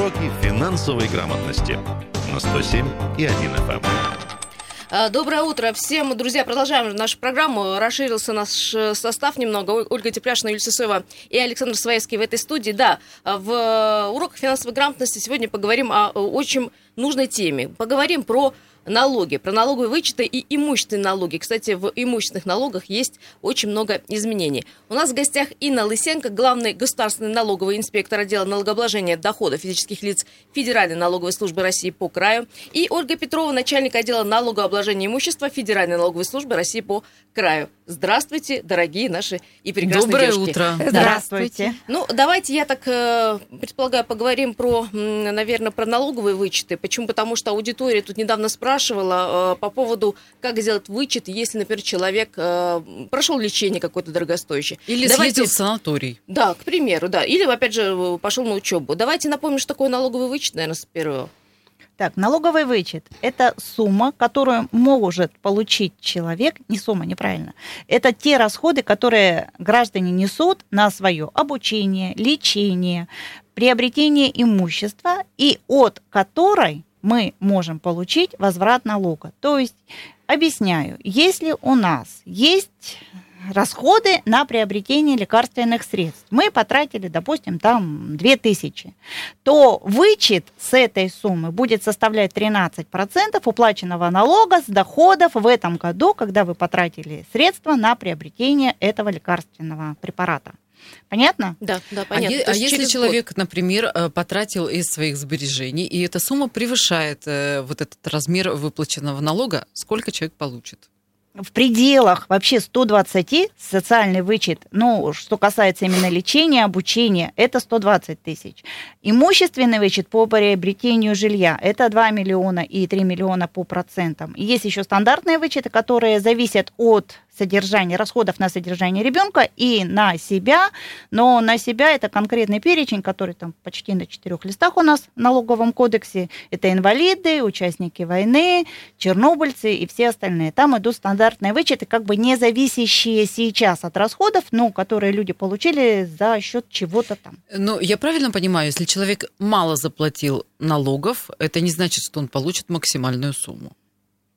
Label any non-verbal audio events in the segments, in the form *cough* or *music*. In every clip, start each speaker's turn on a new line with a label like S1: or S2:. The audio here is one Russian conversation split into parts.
S1: Уроки финансовой грамотности на 107 и 1 FM.
S2: А, Доброе утро всем, друзья. Продолжаем нашу программу. Расширился наш э, состав немного. Ольга Тепляшина, Юлия Сысоева и Александр Своевский в этой студии. Да, а, в э, уроках финансовой грамотности сегодня поговорим о очень нужной теме. Поговорим про налоги, про налоговые вычеты и имущественные налоги. Кстати, в имущественных налогах есть очень много изменений. У нас в гостях Инна Лысенко, главный государственный налоговый инспектор отдела налогообложения доходов физических лиц Федеральной налоговой службы России по краю, и Ольга Петрова, начальник отдела налогообложения имущества Федеральной налоговой службы России по краю. Здравствуйте, дорогие наши и прекрасные
S3: Доброе
S2: девушки.
S3: утро.
S4: Здравствуйте.
S2: Ну, давайте я так э, предполагаю, поговорим про, наверное, про налоговые вычеты. Почему? Потому что аудитория тут недавно спрашивала э, по поводу, как сделать вычет, если, например, человек э, прошел лечение какое-то дорогостоящее.
S3: Или
S2: Давайте-
S3: съездил в санаторий.
S2: Да, к примеру, да. Или, опять же, пошел на учебу. Давайте напомним, что такое налоговый вычет, наверное, с первого.
S4: Так, налоговый вычет – это сумма, которую может получить человек, не сумма, неправильно, это те расходы, которые граждане несут на свое обучение, лечение, приобретение имущества, и от которой мы можем получить возврат налога. То есть, объясняю, если у нас есть расходы на приобретение лекарственных средств, мы потратили, допустим, там 2000, то вычет с этой суммы будет составлять 13% уплаченного налога с доходов в этом году, когда вы потратили средства на приобретение этого лекарственного препарата. Понятно?
S2: Да, да,
S3: А,
S2: понятно.
S3: е- а
S2: есть
S3: если
S2: через год.
S3: человек, например, э, потратил из своих сбережений, и эта сумма превышает э, вот этот размер выплаченного налога, сколько человек получит?
S4: В пределах вообще 120 социальный вычет, ну, что касается именно лечения, обучения, это 120 тысяч. Имущественный вычет по приобретению жилья, это 2 миллиона и 3 миллиона по процентам. Есть еще стандартные вычеты, которые зависят от содержания, расходов на содержание ребенка и на себя, но на себя это конкретный перечень, который там почти на четырех листах у нас в налоговом кодексе. Это инвалиды, участники войны, чернобыльцы и все остальные. Там идут стандартные вычеты, как бы не зависящие сейчас от расходов, но которые люди получили за счет чего-то там.
S3: Ну, я правильно понимаю, если человек мало заплатил налогов, это не значит, что он получит максимальную сумму.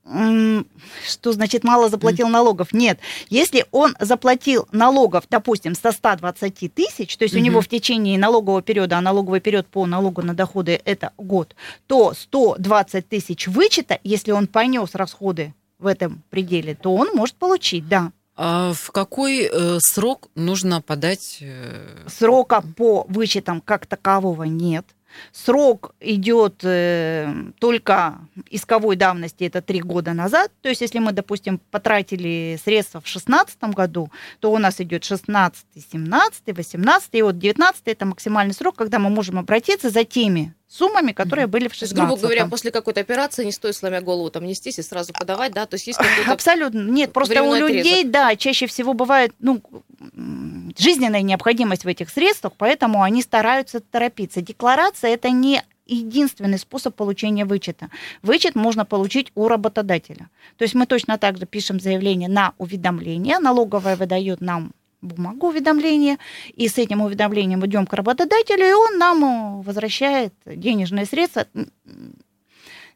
S4: Что значит мало заплатил налогов? Нет. Если он заплатил налогов, допустим, со 120 тысяч, то есть у
S3: Мгм.
S4: него в течение налогового периода, а налоговый период по налогу на доходы это год, то 120 тысяч вычета, если он понес расходы в этом пределе, то он может получить, да.
S3: А в какой э, срок нужно подать? э,
S4: Срока по вычетам как такового нет. Срок идет э, только исковой давности, это три года назад. То есть, если мы, допустим, потратили средства в 2016 году, то у нас идет 16, 17, 18, и вот 19 это максимальный срок, когда мы можем обратиться за теми суммами, которые были в
S2: То есть,
S4: 16
S2: грубо говоря, после какой-то операции не стоит, сломя голову, там нестись и сразу подавать, да? То есть есть.
S4: Абсолютно. Нет, просто у людей, да, чаще всего бывает, ну, жизненная необходимость в этих средствах, поэтому они стараются торопиться. Декларация – это не единственный способ получения вычета. Вычет можно получить у работодателя. То есть мы точно так же пишем заявление на уведомление, налоговая выдает нам бумагу уведомления, и с этим уведомлением идем к работодателю, и он нам э, возвращает денежные средства,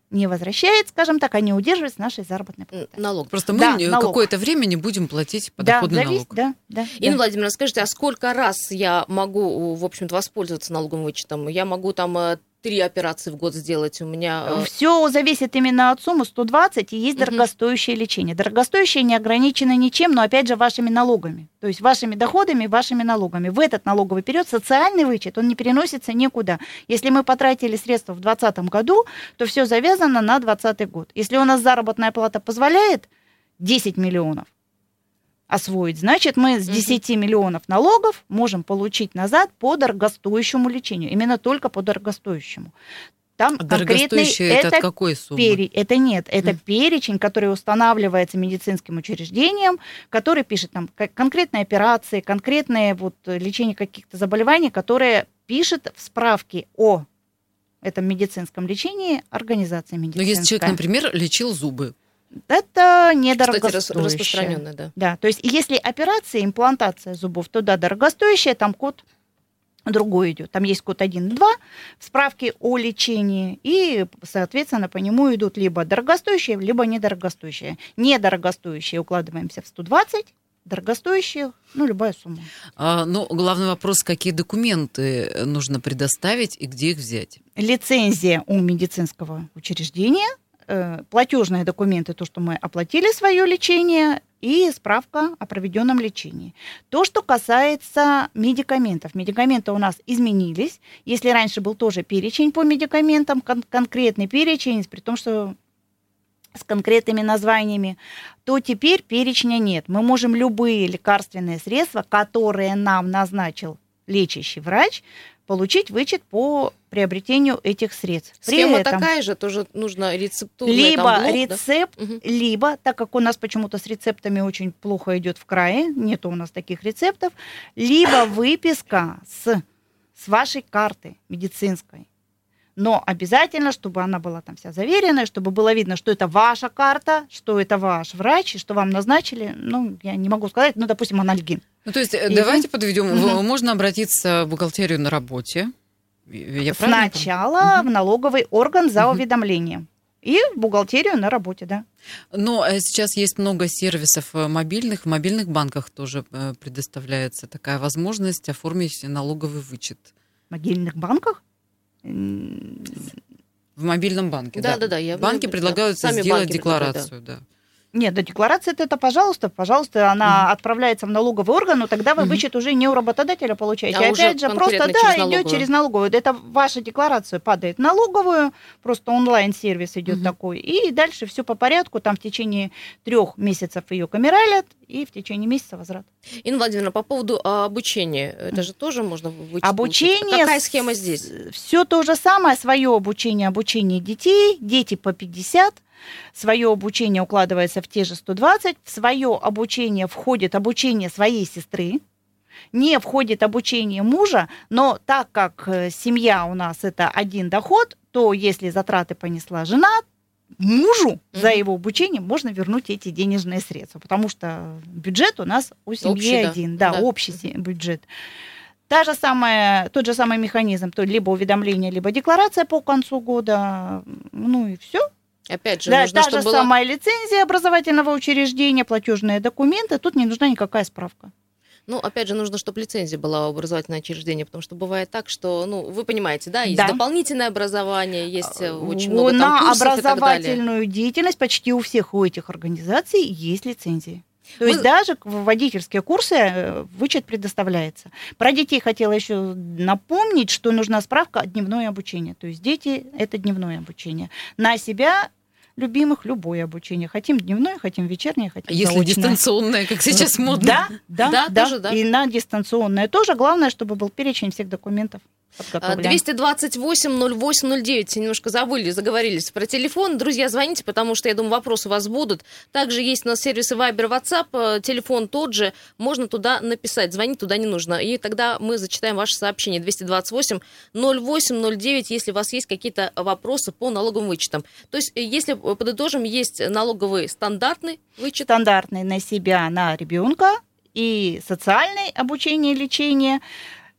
S4: не возвращает, скажем так, а не удерживает с нашей заработной платы.
S2: Налог.
S3: Просто мы
S4: Да,
S3: какое-то время не будем платить
S4: Да,
S3: подоходный
S4: зависит,
S3: налог.
S4: да, да.
S2: Инна
S4: да.
S2: Владимировна, скажите, а сколько раз я могу, в общем-то, воспользоваться налоговым вычетом? Я могу там э, три операции в год сделать. У меня... э,
S4: Все зависит именно от суммы 120, и есть
S2: Мгм.
S4: дорогостоящее лечение. Дорогостоящее не ограничено ничем, но опять же вашими налогами. То есть вашими доходами, вашими налогами. В этот налоговый период социальный вычет, он не переносится никуда. Если мы потратили средства в 2020 году, то все завязано на 2020 год. Если у нас заработная плата позволяет 10 миллионов, освоить. Значит, мы с
S2: Мгм.
S4: 10 миллионов налогов можем получить назад по дорогостоящему лечению. Именно только по дорогостоящему. Там
S3: А
S4: конкретный
S3: Дорогостоящее это от какой суммы?
S4: пере- Это нет, это
S3: Мгм.
S4: перечень, который устанавливается медицинским учреждением, который пишет там конкретные операции, конкретное вот лечение каких-то заболеваний, которые пишет в справке о этом медицинском лечении организации
S3: Но
S4: медицинской.
S3: если человек, например, лечил зубы,
S4: Это недорогостоящее.
S2: распространенная, да.
S4: Да, то есть если операция, имплантация зубов, то да, дорогостоящая, там код другой идет. Там есть код 1 и 2 в справке о лечении, и, соответственно, по нему идут либо дорогостоящие, либо недорогостоящие. Недорогостоящие укладываемся в 120, дорогостоящие, ну, любая сумма.
S3: А, ну, главный вопрос, какие документы нужно предоставить и где их взять?
S4: Лицензия у медицинского учреждения, платежные документы, то, что мы оплатили свое лечение, и справка о проведенном лечении. То, что касается медикаментов. Медикаменты у нас изменились. Если раньше был тоже перечень по медикаментам, кон- конкретный перечень, при том, что с конкретными названиями, то теперь перечня нет. Мы можем любые лекарственные средства, которые нам назначил лечащий врач, получить вычет по приобретению этих средств. При
S2: Схема
S4: этом
S2: такая же, тоже нужно рецептурный
S4: либо
S2: там блок, да?
S4: рецепт,
S2: Мгм.
S4: либо, так как у нас почему-то с рецептами очень плохо идет в крае, нету у нас таких рецептов, либо *coughs* выписка с, с вашей карты медицинской. Но обязательно, чтобы она была там вся заверенная, чтобы было видно, что это ваша карта, что это ваш врач, и что вам назначили, ну, я не могу сказать, ну, допустим, анальгин.
S3: Ну, то есть, э,
S4: И-
S3: давайте подведем.
S4: Мгм.
S3: Можно обратиться в бухгалтерию на работе. Я?
S4: Сначала в налоговый орган за
S3: Мгм.
S4: уведомлением. И в бухгалтерию на работе, да.
S3: Но э, сейчас есть много сервисов э, мобильных. В мобильных банках тоже э, предоставляется такая возможность оформить налоговый вычет.
S4: В могильных банках.
S3: В мобильном банке,
S2: Да,
S3: да.
S2: да, да, я-
S3: Банки
S2: да,
S3: предлагают
S2: сами
S3: сделать
S2: банки предлагают,
S3: декларацию, да.
S4: Нет, да, декларация это, пожалуйста, пожалуйста, она отправляется в налоговый орган, но тогда вы вычет уже не у работодателя получаете.
S2: А
S4: А опять же, просто да, идет через налоговую. Это ваша декларация падает в налоговую, просто онлайн-сервис идет
S3: Мгм.
S4: такой. И дальше все по порядку, там в течение трех месяцев ее камералят, и в течение месяца возврат.
S2: Инна Владимировна, по поводу а, обучения, это же тоже можно вычет получить?
S4: Обучение...
S2: Какая схема здесь?
S4: Все то же самое, свое обучение, обучение детей, дети по 50, свое обучение укладывается в те же 120, в свое обучение входит обучение своей сестры, не входит обучение мужа, но так как э, семья у нас это один доход, то если затраты понесла жена, мужу за
S2: Мгм.
S4: его обучение можно вернуть эти денежные средства, потому что бюджет у нас у семьи
S2: Общий, да.
S4: один, да,
S2: Да.
S4: общий се- бюджет. Та же самая, тот же самый механизм, то либо уведомление, либо декларация по концу года, ну и все.
S2: Опять же,
S4: Да,
S2: нужно,
S4: та же
S2: было...
S4: самая лицензия образовательного учреждения, платежные документы, тут не нужна никакая справка.
S2: Ну, опять же, нужно, чтобы лицензия была у образовательного учреждения, потому что бывает так, что, ну, вы понимаете, да, есть
S4: Да.
S2: дополнительное образование, есть э, очень много там
S4: На
S2: курсов и так далее.
S4: образовательную деятельность почти у всех у этих организаций есть лицензии. То
S2: Вы-
S4: есть даже водительские курсы э, вычет предоставляется. Про детей хотела еще напомнить, что нужна справка о дневное обучение. То есть дети – это дневное обучение. На себя любимых любое обучение. Хотим дневное, хотим вечернее, хотим
S3: Если
S4: заочное.
S3: дистанционное, как сейчас модно.
S4: Да, да,
S2: Да,
S4: да,
S2: тоже да.
S4: И на дистанционное тоже. Главное, чтобы был перечень всех документов подготовлен.
S2: 228-08-09. Немножко забыли, заговорились про телефон. Друзья, звоните, потому что, я думаю, вопросы у вас будут. Также есть у нас сервисы Viber, WhatsApp. э, Телефон тот же. Можно туда написать. Звонить туда не нужно. И тогда мы зачитаем ваши сообщения. 228-08-09, если у вас есть какие-то вопросы по налоговым вычетам. То есть, э, если э, подытожим, есть налоговый стандартный вычет.
S4: стандартный на себя, на ребенка, и социальное обучение, лечение,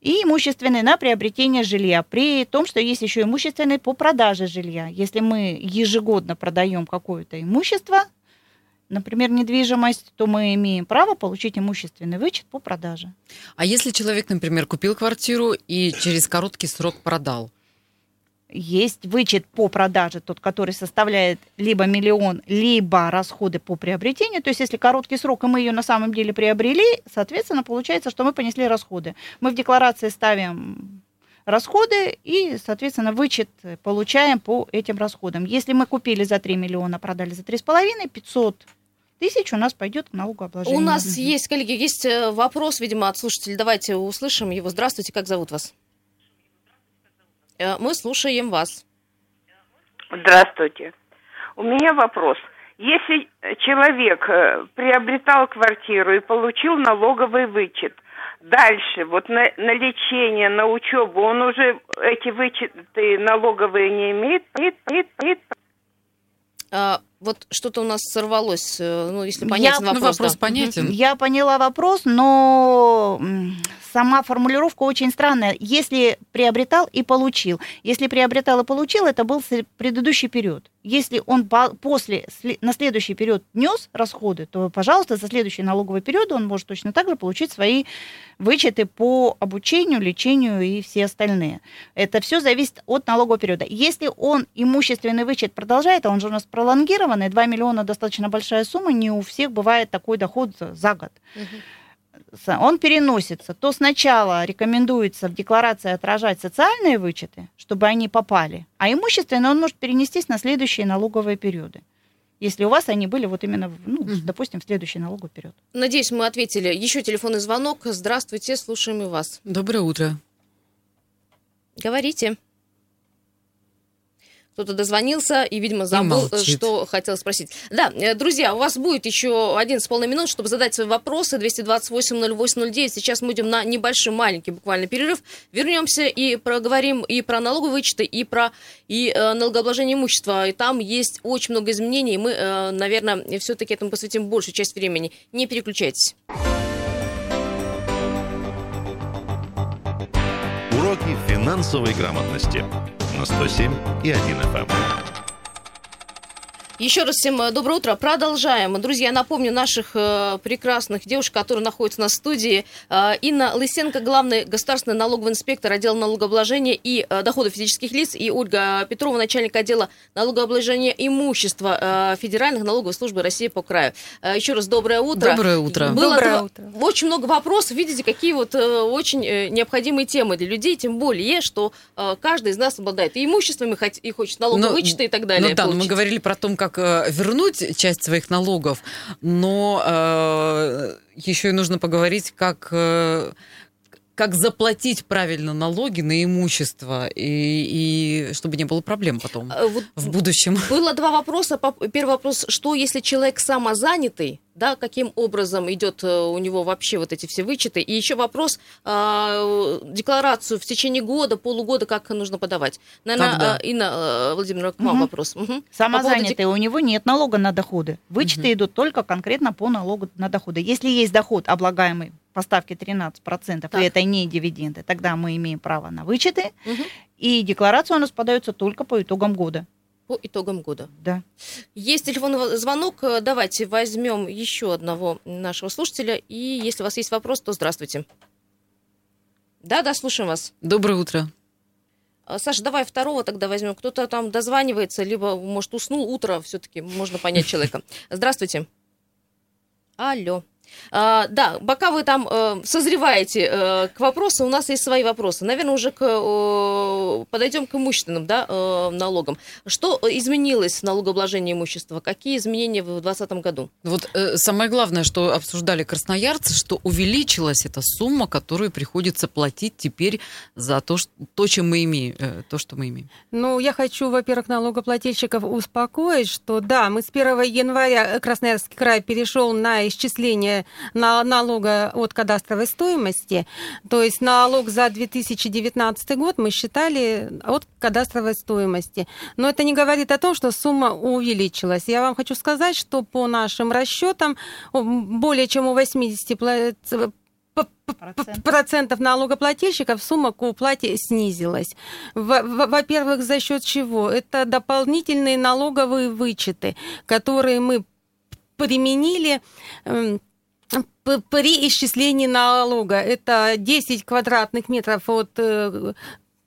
S4: и имущественный на приобретение жилья. При том, что есть еще имущественный по продаже жилья. Если мы ежегодно продаем какое-то имущество, например, недвижимость, то мы имеем право получить имущественный вычет по продаже.
S3: А если человек, например, купил квартиру и через короткий срок продал?
S4: Есть вычет по продаже, тот, который составляет либо миллион, либо расходы по приобретению. То есть, если короткий срок, и мы ее на самом деле приобрели, соответственно, получается, что мы понесли расходы. Мы в декларации ставим расходы и, соответственно, вычет получаем по этим расходам. Если мы купили за 3 миллиона, продали за 3,5, 500 тысяч у нас пойдет к налогообложению.
S2: У нас есть, коллеги, есть э, вопрос, видимо, от слушателей. Давайте услышим его. Здравствуйте, как зовут вас? Э, Мы слушаем вас.
S5: Здравствуйте. У меня вопрос. Если человек э, приобретал квартиру и получил налоговый вычет, дальше, вот на, на лечение, на учебу, он уже эти вычеты налоговые не имеет? Имеет, имеет, имеет?
S2: Вот что-то у нас сорвалось, э, ну, если понятен
S3: Ну,
S2: вопрос.
S3: вопрос
S2: да.
S3: понятен.
S4: Я поняла вопрос, но сама формулировка очень странная. Если приобретал и получил. Если приобретал и получил, это был предыдущий период. Если он после, на следующий период нес расходы, то, пожалуйста, за следующий налоговый период он может точно так же получить свои вычеты по обучению, лечению и все остальные. Это все зависит от налогового периода. Если он имущественный вычет продолжает, а он же у нас пролонгированный, 2 миллиона достаточно большая сумма, не у всех бывает такой доход за год. Угу он переносится, то сначала рекомендуется в декларации отражать социальные вычеты, чтобы они попали, а имущественный он может перенестись на следующие налоговые периоды. Если у вас они были вот именно, ну, mm допустим, в следующий налоговый период.
S2: Надеюсь, мы ответили. Еще телефонный звонок. Здравствуйте, слушаем и вас.
S3: Доброе утро.
S2: Говорите кто-то дозвонился и, видимо, забыл, и что хотел спросить. Да, э, друзья, у вас будет еще один с полной минут, чтобы задать свои вопросы. 228-08-09. Сейчас мы идем на небольшой, маленький буквально перерыв. Вернемся и проговорим и про налоговые вычеты, и про и, э, налогообложение имущества. И там есть очень много изменений. И мы, э, наверное, все-таки этому посвятим большую часть времени. Не переключайтесь.
S1: Уроки финансовой грамотности на 107 и 1 FM.
S2: Еще раз всем э, доброе утро. Продолжаем. Друзья, напомню наших э, прекрасных девушек, которые находятся на студии. Э, Инна Лысенко, главный государственный налоговый инспектор отдела налогообложения и доходов физических лиц, и Ольга Петрова, начальник отдела налогообложения имущества Федеральных налоговой службы России по краю. Еще раз доброе утро.
S3: Доброе утро.
S2: Было
S3: доброе
S2: утро. Очень много вопросов. Видите, какие вот очень необходимые темы для людей, тем более, что каждый из нас обладает и имуществом, и, и хочет налоговые вычеты и так далее.
S3: Ну да, мы говорили про то, как как э, вернуть часть своих налогов, но э, еще и нужно поговорить, как, э, как заплатить правильно налоги на имущество, и, и чтобы не было проблем потом э, вот в будущем. *laughs*
S2: Было два вопроса. Первый вопрос, что если человек самозанятый, да, каким образом идет э, у него вообще вот эти все вычеты. И еще вопрос, э, декларацию в течение года, полугода, как нужно подавать. Наверное, Когда? Инна э, Владимировна, к вам угу. вопрос.
S4: Угу. Самозанятый, по у него нет налога на доходы. Вычеты угу. идут только конкретно по налогу на доходы. Если есть доход облагаемый по ставке 13%, так. и это не дивиденды, тогда мы имеем право на вычеты, угу. и декларация у нас подается только по итогам года
S2: по итогам года.
S4: Да.
S2: Есть телефонный звонок. Давайте возьмем еще одного нашего слушателя. И если у вас есть вопрос, то здравствуйте. Да, да, слушаем вас.
S3: Доброе утро.
S2: А, Саша, давай второго тогда возьмем. Кто-то там дозванивается, либо, может, уснул утро, все-таки можно понять человека. Здравствуйте. Алло. А, да, пока вы там э, созреваете э, к вопросу, у нас есть свои вопросы. Наверное, уже к, э, подойдем к имущественным да, э, налогам. Что изменилось в налогообложении имущества? Какие изменения в 2020 году?
S3: Вот э, самое главное, что обсуждали красноярцы, что увеличилась эта сумма, которую приходится платить теперь за то, что, то чем мы имеем, э, то, что мы имеем.
S6: Ну, я хочу, во-первых, налогоплательщиков успокоить, что да, мы с 1 января Красноярский край перешел на исчисление на налога от кадастровой стоимости. То есть налог за 2019 год мы считали от кадастровой стоимости. Но это не говорит о том, что сумма увеличилась. Я вам хочу сказать, что по нашим расчетам более чем у 80 процентов налогоплательщиков сумма к уплате снизилась. Во-первых, за счет чего? Это дополнительные налоговые вычеты, которые мы применили эм, при исчислении налога. Это 10 квадратных метров от э,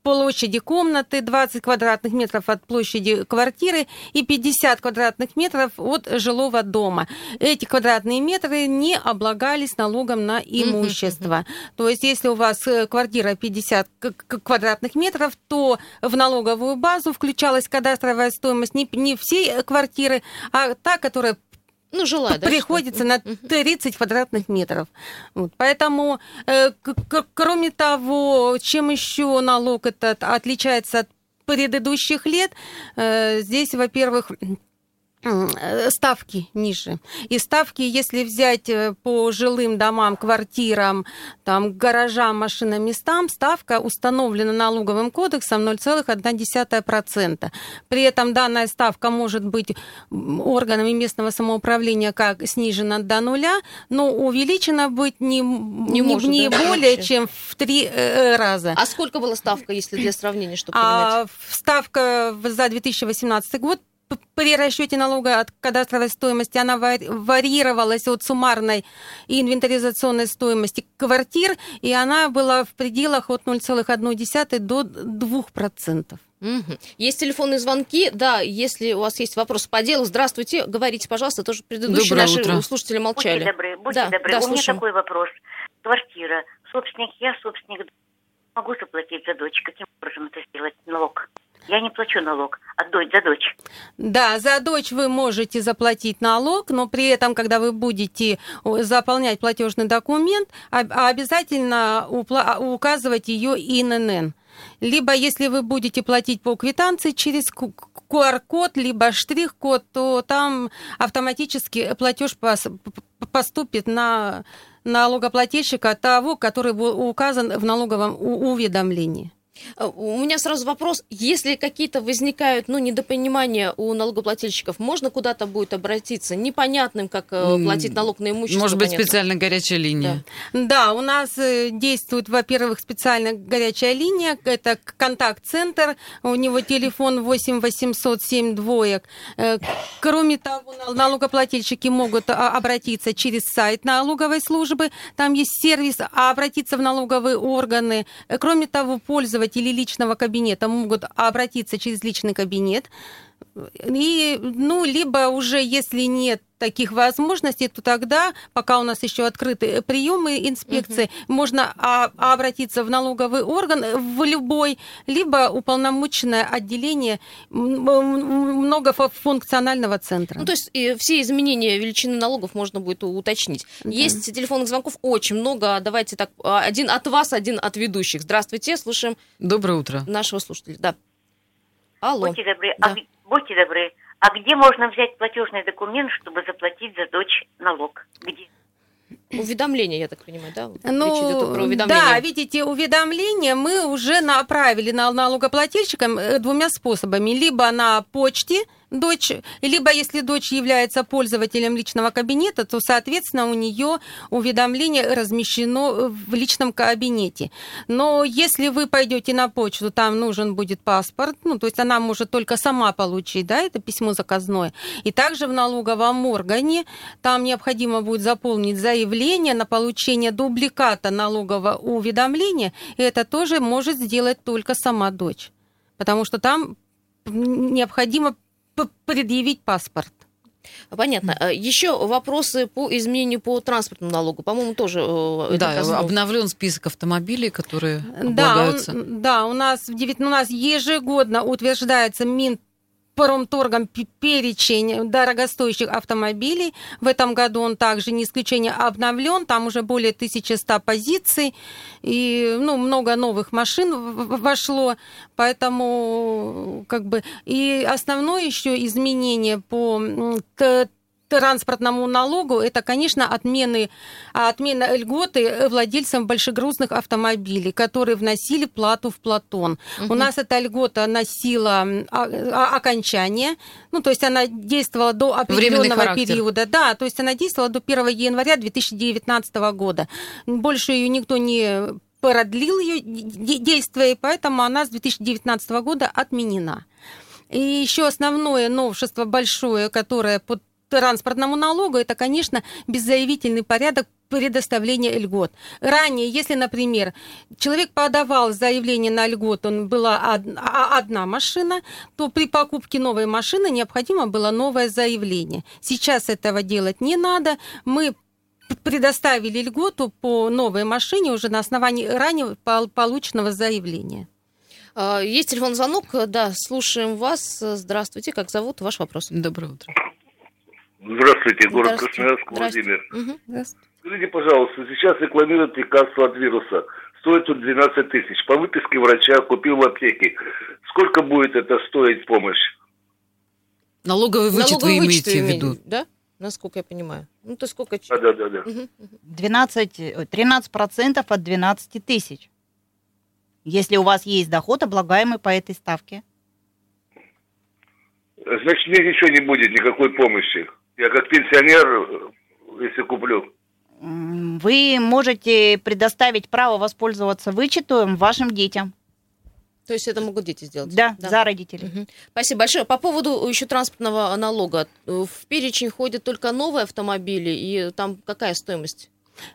S6: площади комнаты, 20 квадратных метров от площади квартиры и 50 квадратных метров от жилого дома. Эти квадратные метры не облагались налогом на имущество. То есть, если у вас э, квартира 50 квадратных метров, то в налоговую базу включалась кадастровая стоимость не, не всей квартиры, а та, которая ну, жила, да, приходится на 30 квадратных метров. Вот. Поэтому, э, кроме того, чем еще налог этот отличается от предыдущих лет, э, здесь, во-первых, ставки ниже. И ставки, если взять э, по жилым домам, квартирам, там, гаражам, машиноместам, ставка установлена налоговым кодексом 0,1%. При этом данная ставка может быть органами местного самоуправления как снижена до нуля, но увеличена быть не, не, не, может, не да, более вообще. чем в три э, раза.
S2: А сколько была ставка, если для сравнения, чтобы понимать? А,
S6: ставка за 2018 год при расчете налога от кадастровой стоимости она варьировалась от суммарной и инвентаризационной стоимости квартир, и она была в пределах от 0,1 до 2%.
S2: Угу. Есть телефонные звонки. Да, если у вас есть вопрос по делу, здравствуйте, говорите, пожалуйста, тоже предыдущие Доброе наши утро. слушатели молчали.
S7: Будьте добры, будьте да, добры. Да, у слушаем. меня такой вопрос. Квартира, собственник, я собственник. Могу заплатить за дочь. Каким образом это сделать? Налог. Я не плачу налог, а дочь, за дочь.
S6: Да, за дочь вы можете заплатить налог, но при этом, когда вы будете заполнять платежный документ, обязательно указывать ее ИНН. Либо если вы будете платить по квитанции через QR-код, либо штрих-код, то там автоматически платеж поступит на налогоплательщика того, который был указан в налоговом уведомлении.
S2: Э, у меня сразу вопрос. Если какие-то возникают ну, недопонимания у налогоплательщиков, можно куда-то будет обратиться? Непонятным, как э, платить налог на имущество.
S3: Может быть, понятно. специальная горячая линия?
S6: Да. да, у нас э, действует, во-первых, специальная горячая линия. Это контакт-центр. У него телефон 8 800 7 двоек. Кроме того, налогоплательщики могут а, обратиться через сайт налоговой службы. Там есть сервис, а обратиться в налоговые органы. Кроме того, пользоваться пользователи личного кабинета могут обратиться через личный кабинет. И, ну, либо уже, если нет таких возможностей, то тогда, пока у нас еще открыты приемы инспекции, угу. можно а, обратиться в налоговый орган в любой, либо уполномоченное отделение многофункционального центра.
S2: Ну, то есть и все изменения величины налогов можно будет уточнить. Да. Есть телефонных звонков очень много. Давайте так, один от вас, один от ведущих. Здравствуйте, слушаем.
S3: Доброе утро.
S2: Нашего слушателя, да. Алло.
S7: Будьте добры, да. а, будьте добры, а где можно взять платежный документ, чтобы заплатить за дочь налог? Где?
S2: Уведомление, я так понимаю, да?
S6: Ну, да, видите, уведомление мы уже направили на налогоплательщикам э, двумя способами. Либо на почте, дочь, либо если дочь является пользователем личного кабинета, то, соответственно, у нее уведомление размещено в личном кабинете. Но если вы пойдете на почту, там нужен будет паспорт, ну, то есть она может только сама получить, да, это письмо заказное. И также в налоговом органе там необходимо будет заполнить заявление на получение дубликата налогового уведомления, и это тоже может сделать только сама дочь. Потому что там необходимо предъявить паспорт.
S2: Понятно. А Еще вопросы по изменению по транспортному налогу. По-моему, тоже
S3: э, Да, обновлен список автомобилей, которые облагаются.
S6: Да, он, да у, нас, у нас ежегодно утверждается Мин промторгом перечень дорогостоящих автомобилей. В этом году он также, не исключение, обновлен. Там уже более 1100 позиций. И ну, много новых машин вошло. Поэтому как бы... И основное еще изменение по транспортному налогу, это, конечно, отмены, отмена льготы владельцам большегрузных автомобилей, которые вносили плату в Платон. Угу. У нас эта льгота носила а, а, окончание, ну, то есть она действовала до определенного периода. Да, то есть она действовала до 1 января 2019 года. Больше ее никто не продлил ее действие, и поэтому она с 2019 года отменена. И еще основное новшество большое, которое под транспортному налогу, это, конечно, беззаявительный порядок предоставления льгот. Ранее, если, например, человек подавал заявление на льгот, он была а, одна машина, то при покупке новой машины необходимо было новое заявление. Сейчас этого делать не надо. Мы предоставили льготу по новой машине уже на основании ранее полученного заявления.
S2: А, есть телефон звонок, да, слушаем вас. Здравствуйте, как зовут? Ваш вопрос.
S3: Доброе утро.
S8: Здравствуйте, город Красноярск, Владимир. Угу. Скажите, пожалуйста, сейчас рекламируют лекарство от вируса. Стоит он 12 тысяч. По выписке врача купил в аптеке. Сколько будет это стоить помощь?
S3: Налоговый вычет Налоговый вы имеете в виду?
S2: Да? Насколько я понимаю. Ну, то сколько...
S8: Да, да, да. да.
S4: 12, 13% от 12 тысяч. Если у вас есть доход, облагаемый по этой ставке.
S8: Значит, мне ничего не будет, никакой помощи. Я как пенсионер, если куплю.
S4: Вы можете предоставить право воспользоваться вычетом вашим детям.
S2: То есть это могут дети сделать?
S4: Да, да. за родителей. Угу.
S2: Спасибо большое. По поводу еще транспортного налога. В перечень ходят только новые автомобили, и там какая стоимость?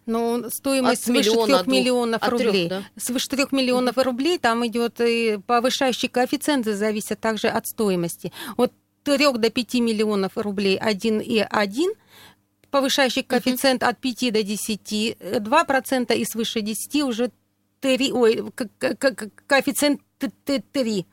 S6: Ну, стоимость от свыше миллиона, 3 миллионов от рублей. 3, да? Свыше 3 миллионов рублей там идет и повышающие коэффициенты зависят также от стоимости. От 3 до 5 миллионов рублей 1 и 1 повышающий коэффициент uh-huh. от 5 до 10, 2% и свыше 10 уже 3, ой, коэффициент 3.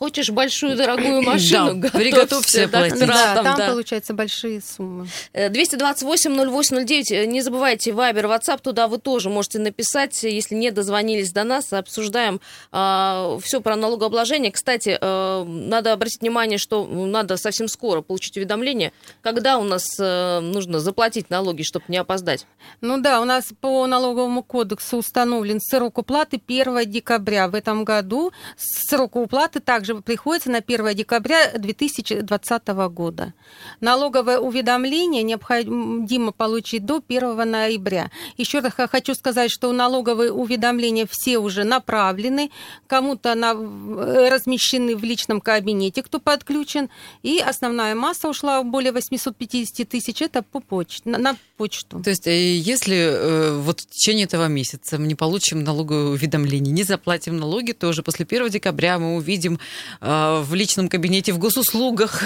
S2: Хочешь большую дорогую машину,
S3: да, приготовься платить.
S6: Да, там да. получаются большие суммы.
S2: 228-08-09, э, не забывайте, Вайбер, WhatsApp, туда вы тоже можете написать, если не дозвонились до нас, обсуждаем э, а, все про налогообложение. Кстати, э, надо обратить внимание, что надо совсем скоро получить уведомление, когда у нас э, нужно заплатить налоги, чтобы не опоздать.
S6: Ну да, у нас по налоговому кодексу установлен срок уплаты 1 декабря в этом году. Срок уплаты также также приходится на 1 декабря 2020 года. Налоговое уведомление необходимо получить до 1 ноября. Еще раз хочу сказать, что налоговые уведомления все уже направлены, кому-то на, э, размещены в личном кабинете, кто подключен, и основная масса ушла более 850 тысяч, это по почте, на, на почту.
S3: То есть, э, если э, вот в течение этого месяца мы не получим налоговое уведомление, не заплатим налоги, то уже после 1 декабря мы увидим э, в личном кабинете в госуслугах.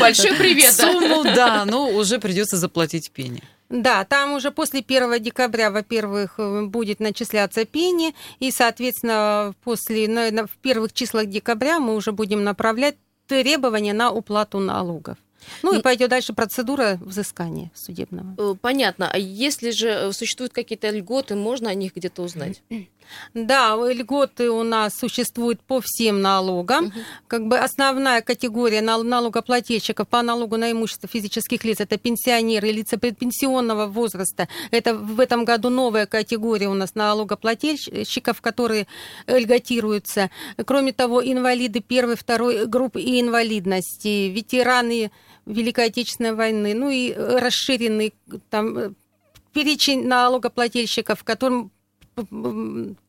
S2: Большой *laughs* привет.
S3: Сумму, да, но уже придется заплатить пени.
S6: Да, там уже после 1 декабря, во-первых, э, будет начисляться пени, и, соответственно, после, наверное, в первых числах декабря мы уже будем направлять требования на уплату налогов. Ну и пойдет дальше процедура взыскания судебного.
S2: Э, понятно. А если же существуют какие-то льготы, можно о них где-то узнать?
S6: Да, льготы у нас существуют по всем налогам. Угу. Как бы основная категория налогоплательщиков по налогу на имущество физических лиц это пенсионеры и лица предпенсионного возраста. Это в этом году новая категория у нас налогоплательщиков, которые льготируются. Кроме того, инвалиды первой, второй группы и инвалидности, ветераны Великой Отечественной войны, ну и расширенный там перечень налогоплательщиков, которым 不不。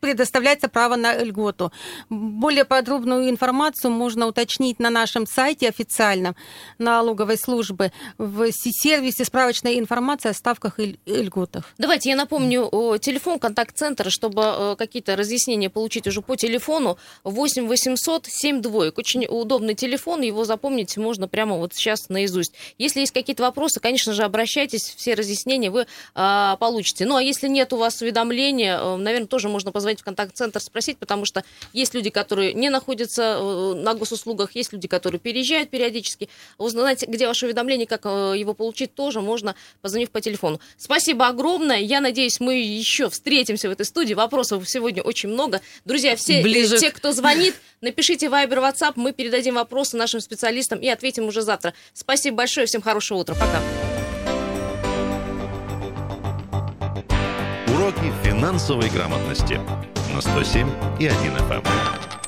S6: Предоставляется право на льготу. Более подробную информацию можно уточнить на нашем сайте официальном налоговой службы в сервисе справочная информация о ставках и льготах.
S2: Давайте я напомню телефон контакт-центра, чтобы э, какие-то разъяснения получить уже по телефону 8 800 7 двоек. Очень удобный телефон, его запомнить можно прямо вот сейчас наизусть. Если есть какие-то вопросы, конечно же, обращайтесь, все разъяснения вы а, получите. Ну а если нет у вас уведомления, э, наверное, тоже можно можно позвонить в контакт-центр, спросить, потому что есть люди, которые не находятся э, на госуслугах, есть люди, которые переезжают периодически. Узнать, где ваше уведомление, как э, его получить, тоже можно, позвонив по телефону. Спасибо огромное. Я надеюсь, мы еще встретимся в этой студии. Вопросов сегодня очень много. Друзья, все Ближе. те, кто звонит, напишите Viber, WhatsApp, мы передадим вопросы нашим специалистам и ответим уже завтра. Спасибо большое, всем хорошего утра. Пока.
S1: Финансовой грамотности на 107 и 1 FM.